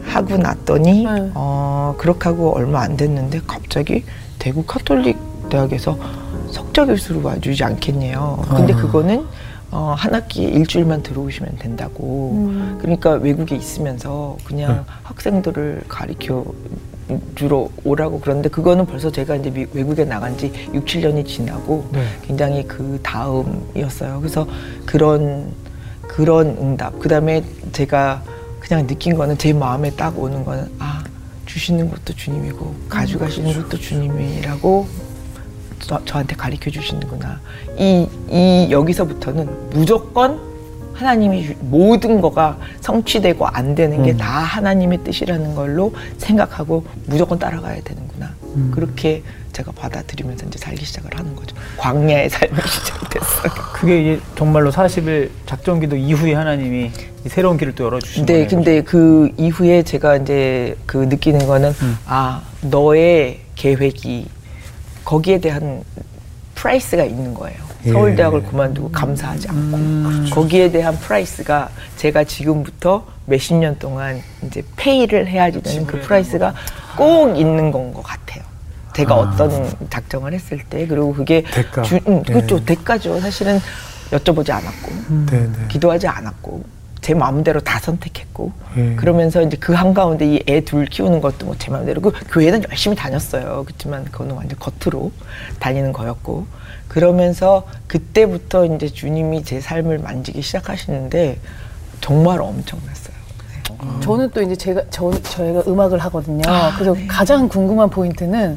하고 났더니, 네. 어, 그렇게 하고 얼마 안 됐는데 갑자기 대구 카톨릭 대학에서 석자 교수로 와주지 않겠네요. 근데 아. 그거는 어, 한 학기에 일주일만 들어오시면 된다고. 음. 그러니까 외국에 있으면서 그냥 학생들을 가리켜 주러 오라고 그러는데 그거는 벌써 제가 이제 미- 외국에 나간 지 6, 7년이 지나고 네. 굉장히 그 다음이었어요. 그래서 그런 그런 응답. 그다음에 제가 그냥 느낀 거는 제 마음에 딱 오는 거는 아 주시는 것도 주님이고 가져가시는 것도 주님이라고 저, 저한테 가르쳐 주시는구나. 이, 이 여기서부터는 무조건 하나님이 모든 거가 성취되고 안 되는 게다 하나님의 뜻이라는 걸로 생각하고 무조건 따라가야 되는구나. 그렇게 제가 받아들이면서 이제 살기 시작을 하는 거죠. 광야의 삶이 시작됐어요. 그게 이제 정말로 40일 작전기도 이후에 하나님이 이 새로운 길을 또 열어주신 네, 거예요. 근데 그 이후에 제가 이제 그 느끼는 거는 아 너의 계획이 거기에 대한 price가 있는 거예요. 예. 서울대학을 그만두고 감사하지 않고 거기에 대한 price가 제가 지금부터 몇십 년 동안 이제 pay를 해야지 되는 그 price가 꼭 있는 건 것 같아요. 제가 어떤 작정을 했을 때 그리고 그게 대가. 주, 음, 그렇죠 예. 대가죠. 사실은 여쭤보지 않았고 네, 네. 기도하지 않았고 제 마음대로 다 선택했고 예. 그러면서 이제 그 한가운데 이 애 둘 키우는 것도 뭐 제 마음대로 그 교회는 열심히 다녔어요 그렇지만 그거는 완전 겉으로 다니는 거였고 그러면서 그때부터 이제 주님이 제 삶을 만지기 시작하시는데 정말 엄청났어요 저는 또 이제 제가 저 저희가 음악을 하거든요. 아, 그래서 네. 가장 궁금한 포인트는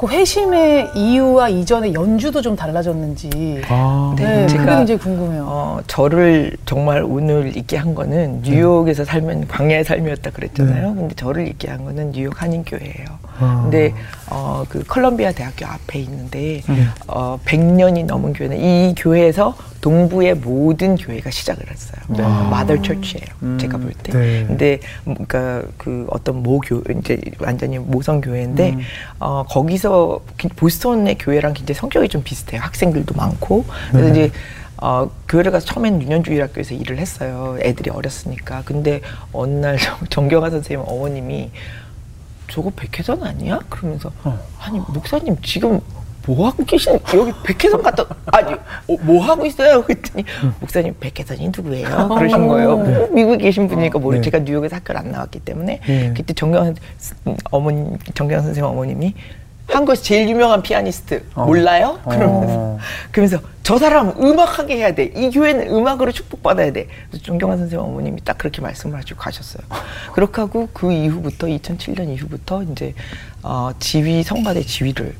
그 회심의 이유와 이전의 연주도 좀 달라졌는지. 아, 네, 네, 그게 제가- 굉장히 궁금해요. 어, 저를 정말 오늘 있게 한 거는 뉴욕에서 살면 광야의 삶이었다 그랬잖아요. 근데 저를 있게 한 거는 뉴욕 한인교회예요. 아. 근데 어, 그 컬럼비아 대학교 앞에 있는데 어, 100년이 넘은 교회는 이 교회에서 동부의 모든 교회가 시작을 했어요. 마더 처치예요. 제가 볼 때. 네. 근데 그러니까 그 어떤 모교 이제 완전히 모성 교회인데 어, 거기서 기- 보스턴의 교회랑 굉장히 성격이 좀 비슷해요. 학생들도 많고 그래서 이제 어, 교회를 가서 처음엔 유년주일학교에서 일을 했어요. 애들이 어렸으니까. 근데 어느 날 정- 정경화 선생님 어머님이 저거 백혜선 아니야? 그러면서 아니 목사님 지금 뭐 하고 계신 여기 백혜선 갔다 아니 어, 뭐 하고 있어요? 그랬더니 목사님 백혜선이 누구예요? 그러신 거예요. 뭐 미국에 계신 분이니까 모르 네. 제가 뉴욕에서 학교를 안 나왔기 때문에 네. 그때 정경 어머니 정경 선생님 어머님이 한국에서 제일 유명한 피아니스트 몰라요? 그러면서 그러면서 저 사람 음악하게 해야 돼. 이 교회는 음악으로 축복받아야 돼. 그래서 정경환 선생님 어머님이 딱 그렇게 말씀을 하시고 가셨어요. 그렇게 하고 그 이후부터 2007년 이후부터 이제 어, 지휘 성가대 지휘를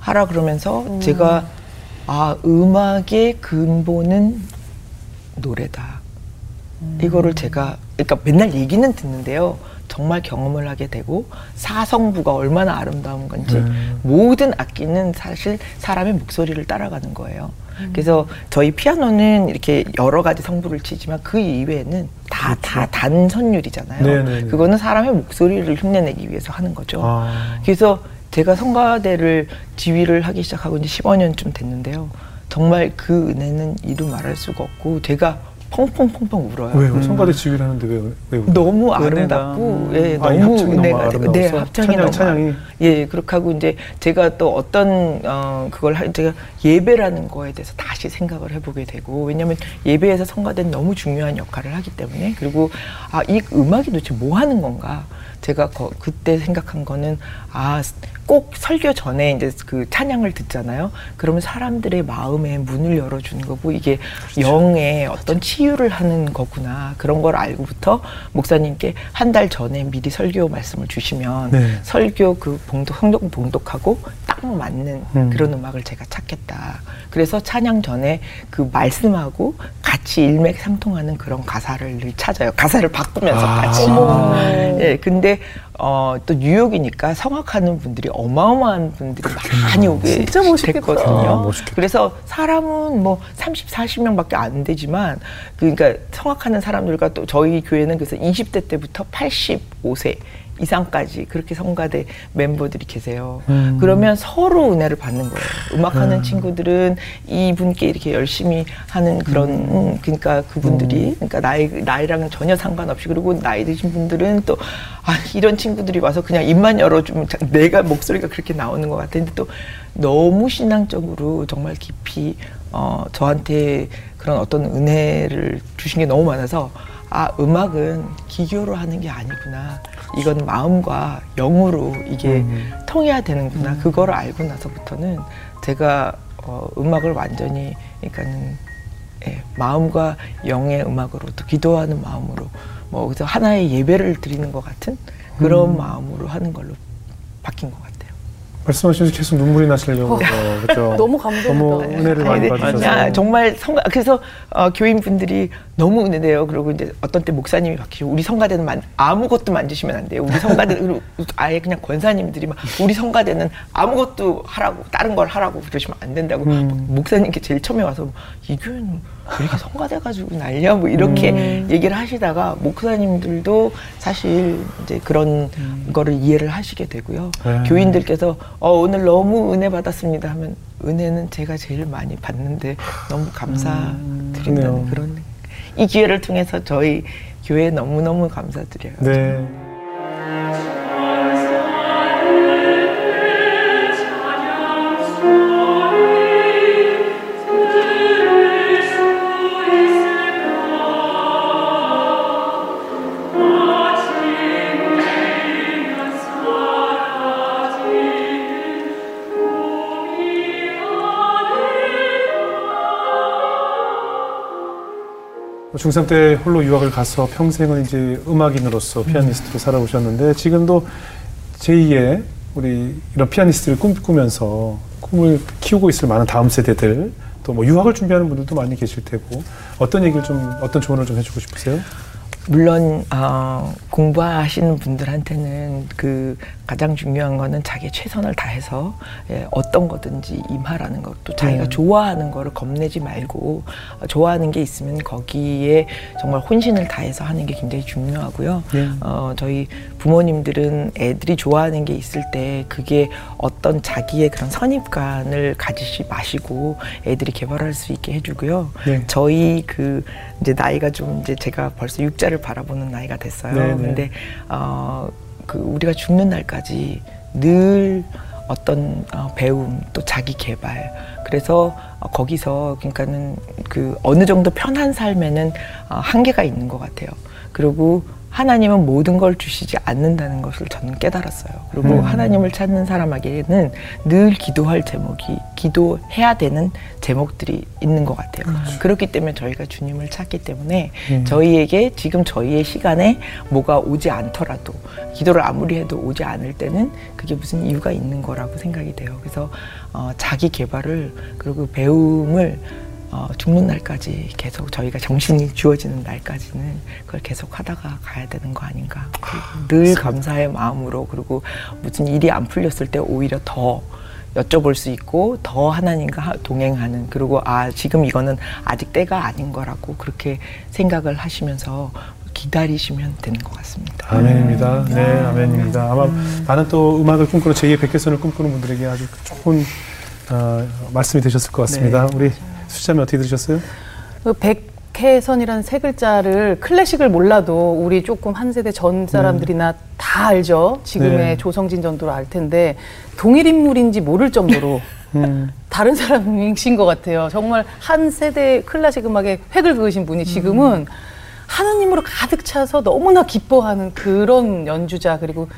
하라 그러면서 제가 아 음악의 근본은 노래다. 이거를 제가 그러니까 맨날 얘기는 듣는데요. 정말 경험을 하게 되고 사성부가 얼마나 아름다운 건지 모든 악기는 사실 사람의 목소리를 따라가는 거예요. 그래서 저희 피아노는 이렇게 여러 가지 성부를 치지만 그 이외에는 다 다 단선율이잖아요. 네네네. 그거는 사람의 목소리를 흉내내기 위해서 하는 거죠. 아. 그래서 제가 성가대를 지휘를 하기 시작하고 이제 15년쯤 됐는데요. 정말 그 은혜는 이루 말할 수가 없고 제가 펑펑펑펑 울어요. 왜요? 성가대 지휘를 하는데 왜, 왜 울어요? 너무. 아름답고 예, 아, 이 너무 합창이 너무 은혜가 아름다워서? 네, 합창이 찬양, 너무 찬양이? 예, 그렇게 하고 이제 제가 또 어떤 어 그걸 할 제가 예배라는 거에 대해서 다시 생각을 해보게 되고 왜냐하면 예배에서 성가대는 너무 중요한 역할을 하기 때문에 그리고 아 이 음악이 도대체 뭐 하는 건가 제가 거- 그때 생각한 거는 아 꼭 설교 전에 이제 그 찬양을 듣잖아요. 그러면 사람들의 마음에 문을 열어주는 거고 이게 영의 어떤 치유를 하는 거구나 그런 걸 알고부터 목사님께 한 달 전에 미리 설교 말씀을 주시면 네. 설교 그 봉독 성경 봉독하고 딱 맞는 음. 그런 음악을 제가 찾겠다. 그래서 찬양 전에 그 말씀하고 같이 일맥상통하는 그런 가사를 늘 찾아요. 가사를 바꾸면서 아. 같이. 예, 근데 어, 또 뉴욕이니까 성악하는 분들이 어마어마한 분들이 많이 오게. 됐거든요. 아. 그래서 사람은 뭐 30, 40명밖에 안 되지만 그러니까 성악하는 사람들과 또 저희 교회는 그래서 20대 때부터 85세 이상까지 그렇게 성가대 멤버들이 계세요. 음. 그러면 서로 은혜를 받는 거예요. 음악하는 친구들은 이분께 이렇게 열심히 하는 그런 음, 그러니까 그분들이 그러니까 나이 나이랑은 전혀 상관없이 그리고 나이 드신 분들은 또 아, 이런 친구들이 와서 그냥 입만 열어주면 자- 내가 목소리가 그렇게 나오는 것 같은데 또 너무 신앙적으로 정말 깊이 어, 저한테 그런 어떤 은혜를 주신 게 너무 많아서 아 음악은 기교로 하는 게 아니구나. 이건 마음과 영으로 이게 통해야 되는구나. 그거를 알고 나서부터는 제가 어, 음악을 완전히 그러니까는 예, 마음과 영의 음악으로 또 기도하는 마음으로 뭐 그래서 하나의 예배를 드리는 것 같은 그런 음. 마음으로 하는 걸로 바뀐 것 같아요. 말씀하시면서 계속 눈물이 나시려고 어, 그렇죠. 너무 감동이다. 너무 은혜를 많이 네, 받으셔서 야, 정말 성가 그래서 어, 교인분들이 너무 은혜돼요. 그리고 이제 어떤 때 목사님이 바뀌고 우리 성가대는 만, 아무것도 만지시면 안 돼요. 우리 성가대 아예 그냥 권사님들이 막 우리 성가대는 아무것도 하라고 다른 걸 하라고 그러시면 안 된다고 음. 목사님께 제일 처음에 와서 이 교회는 왜 이렇게 성가대 가지고 난리야 뭐 이렇게 음. 얘기를 하시다가 목사님들도 사실 이제 그런 음. 거를 이해를 하시게 되고요. 네. 교인들께서 어, 오늘 너무 은혜 받았습니다 하면 은혜는 제가 제일 많이 받는데 너무 감사드린다는 음. 그런 이 기회를 통해서 저희 교회 너무너무 감사드려요. 네. 중3 때 홀로 유학을 가서 평생을 이제 음악인으로서 피아니스트로 살아오셨는데 지금도 제2의 우리 이런 피아니스트를 꿈꾸면서 꿈을 키우고 있을 많은 다음 세대들 또 뭐 유학을 준비하는 분들도 많이 계실 테고 어떤 얘기를 좀 어떤 조언을 좀 해주고 싶으세요? 물론 어, 공부하시는 분들한테는 그 가장 중요한 거는 자기 최선을 다해서 예, 어떤 거든지 임하라는 것도 자기가 네. 좋아하는 거를 겁내지 말고 어, 좋아하는 게 있으면 거기에 정말 혼신을 다해서 하는 게 굉장히 중요하고요. 네. 어, 저희 부모님들은 애들이 좋아하는 게 있을 때 그게 어떤 자기의 그런 선입관을 가지지 마시고 애들이 개발할 수 있게 해주고요. 네. 저희 그 이제 나이가 좀 이제 제가 벌써 육자를 바라보는 나이가 됐어요. 네네. 네. 근데 어, 그 우리가 죽는 날까지 늘 어떤 어, 배움 또 자기 개발 그래서 어, 거기서 그러니까는 그 어느 정도 편한 삶에는 어, 한계가 있는 것 같아요. 그리고 하나님은 모든 걸 주시지 않는다는 것을 저는 깨달았어요. 그리고 음. 하나님을 찾는 사람에게는 늘 기도할 제목이 기도해야 되는 제목들이 있는 것 같아요. 음. 그렇기 때문에 저희가 주님을 찾기 때문에 음. 저희에게 지금 저희의 시간에 뭐가 오지 않더라도 기도를 아무리 해도 오지 않을 때는 그게 무슨 이유가 있는 거라고 생각이 돼요. 그래서 어, 자기 개발을 그리고 배움을 어, 죽는 날까지 계속 저희가 정신이 주어지는 날까지는 그걸 계속 하다가 가야 되는 거 아닌가. 늘 감사의 마음으로 그리고 무슨 일이 안 풀렸을 때 오히려 더 여쭤볼 수 있고 더 하나님과 동행하는 그리고 아 지금 이거는 아직 때가 아닌 거라고 그렇게 생각을 하시면서 기다리시면 되는 것 같습니다. 아멘입니다. 네, 아멘입니다. 아마 음. 많은 또 음악을 꿈꾸는 제2의 백개선을 꿈꾸는 분들에게 아주 좋은 어, 말씀이 되셨을 것 같습니다. 네. 우리 수자매 어떻게 들으셨어요? 그 백혜선이라는 세 글자를 클래식을 몰라도 우리 조금 한 세대 전 사람들이나 음. 다 알죠. 지금의 네. 조성진 전도를 알 텐데 동일 인물인지 모를 정도로 음. 다른 사람이신 것 같아요. 정말 한 세대 클래식 음악에 획을 그으신 분이 지금은 음. 하나님으로 가득 차서 너무나 기뻐하는 그런 연주자 그리고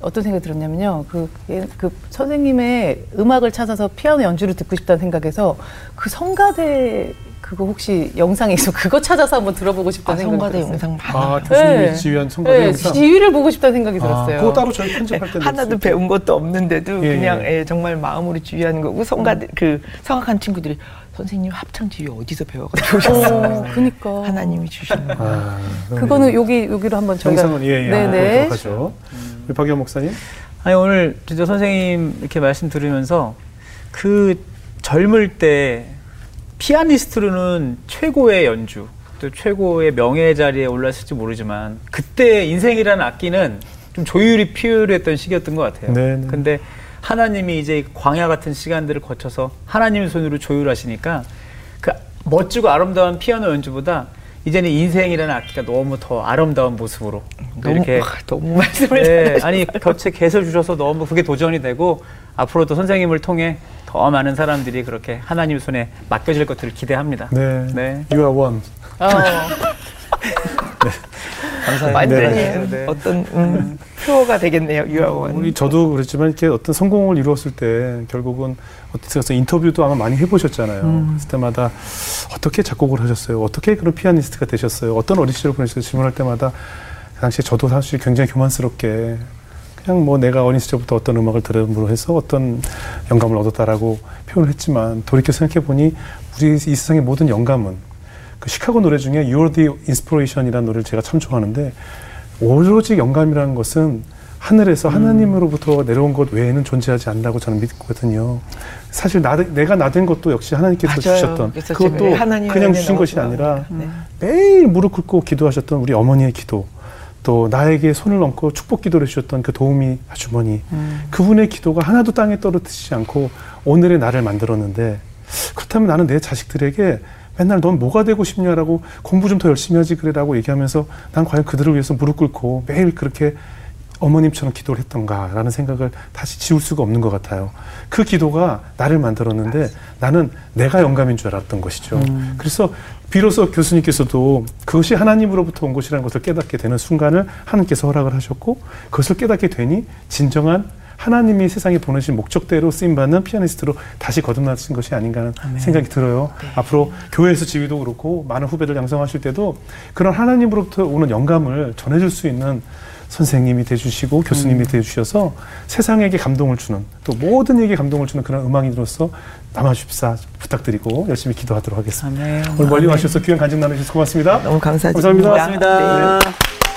어떤 생각이 들었냐면요. 그, 예, 그 선생님의 음악을 찾아서 피아노 연주를 듣고 싶다는 생각에서 그 성가대 그거 혹시 영상에 있어 그거 찾아서 한번 들어보고 싶다는 아, 생각이 성가대 들었어요. 영상 아, 교수님이 네. 지휘한 성가대 네, 영상? 지휘를 보고 싶다는 생각이 아, 들었어요. 그거 따로 저희 편집할 때 하나도 배운 것도 없는데도 예, 그냥 예. 예, 정말 마음으로 지휘하는 거고 성가대 음. 그 성악한 친구들이 선생님 합창 지휘 어디서 배워가지고 오셨어요? 어, 그니까 하나님이 주신 거. 아, 그거는 여기 여기로 한번 저희가 영상은 예, 예, 네네. 하죠. 음. 우리 박영 목사님. 아니 오늘 진짜 선생님 이렇게 말씀 들으면서 그 젊을 때 피아니스트로는 최고의 연주 또 최고의 명예 자리에 올랐을지 모르지만 그때 인생이라는 악기는 좀 조율이 필요했던 시기였던 것 같아요. 네네. 네. 근데 하나님이 이제 광야 같은 시간들을 거쳐서 하나님의 손으로 조율하시니까 그 멋지고 아름다운 피아노 연주보다 이제는 인생이라는 악기가 너무 더 아름다운 모습으로 너무, 이렇게 너무 말씀을 네, 아니 곁에 개서 주셔서 너무 그게 도전이 되고 앞으로도 선생님을 통해 더 많은 사람들이 그렇게 하나님 손에 맡겨질 것들을 기대합니다. 네, 네. You are one. 어. 네. 감사합니다. 완전히. 네. 네. 어떤 음, 표가 되겠네요, 유아원. 우리 저도 그랬지만 이렇게 어떤 성공을 이루었을 때 결국은 어떻게 해서 인터뷰도 아마 많이 해보셨잖아요. 그럴 때마다 어떻게 작곡을 하셨어요? 어떻게 그런 피아니스트가 되셨어요? 어떤 어린 시절을 보내셨어요? 질문할 때마다 그 당시에 저도 사실 굉장히 교만스럽게 그냥 뭐 내가 어린 시절부터 어떤 음악을 들음으로 해서 어떤 영감을 얻었다라고 표현을 했지만 돌이켜 생각해 보니 우리 이 세상의 모든 영감은 그 시카고 노래 중에 You're the Inspiration이라는 노래를 제가 참 좋아하는데 오로지 영감이라는 것은 하늘에서 하나님으로부터 내려온 것 외에는 존재하지 않는다고 저는 믿거든요. 사실 나, 내가 나 된 것도 역시 하나님께서 맞아요. 주셨던 그것도 그냥 주신 것이. 아니라 네. 매일 무릎 꿇고 기도하셨던 우리 어머니의 기도 또 나에게 손을 얹고 축복 기도를 해주셨던 그 도우미 아주머니 그분의 기도가 하나도 땅에 떨어지지 않고 오늘의 나를 만들었는데 그렇다면 나는 내 자식들에게 맨날 넌 뭐가 되고 싶냐라고 공부 좀 더 열심히 하지 그래라고 얘기하면서 난 과연 그들을 위해서 무릎 꿇고 매일 그렇게 어머님처럼 기도를 했던가라는 생각을 다시 지울 수가 없는 것 같아요. 그 기도가 나를 만들었는데 나는 내가 영감인 줄 알았던 것이죠. 그래서 비로소 교수님께서도 그것이 하나님으로부터 온 것이라는 것을 깨닫게 되는 순간을 하나님께서 허락을 하셨고 그것을 깨닫게 되니 진정한 하나님이 세상에 보내신 목적대로 쓰임받는 피아니스트로 다시 거듭나신 것이 아닌가 하는 생각이 들어요. 앞으로 교회에서 지휘도 그렇고 많은 후배들 양성하실 때도 그런 하나님으로부터 오는 영감을 전해줄 수 있는 선생님이 돼주시고 교수님이 돼주셔서 세상에게 감동을 주는 또 모든 이에게 감동을 주는 그런 음악인으로서 남아주십사 부탁드리고 열심히 기도하도록 하겠습니다. 아멘. 오늘 멀리 와주셔서 귀한 간증 나누셔서 고맙습니다. 너무 감사드립니다. 감사합니다. 고맙습니다. 네.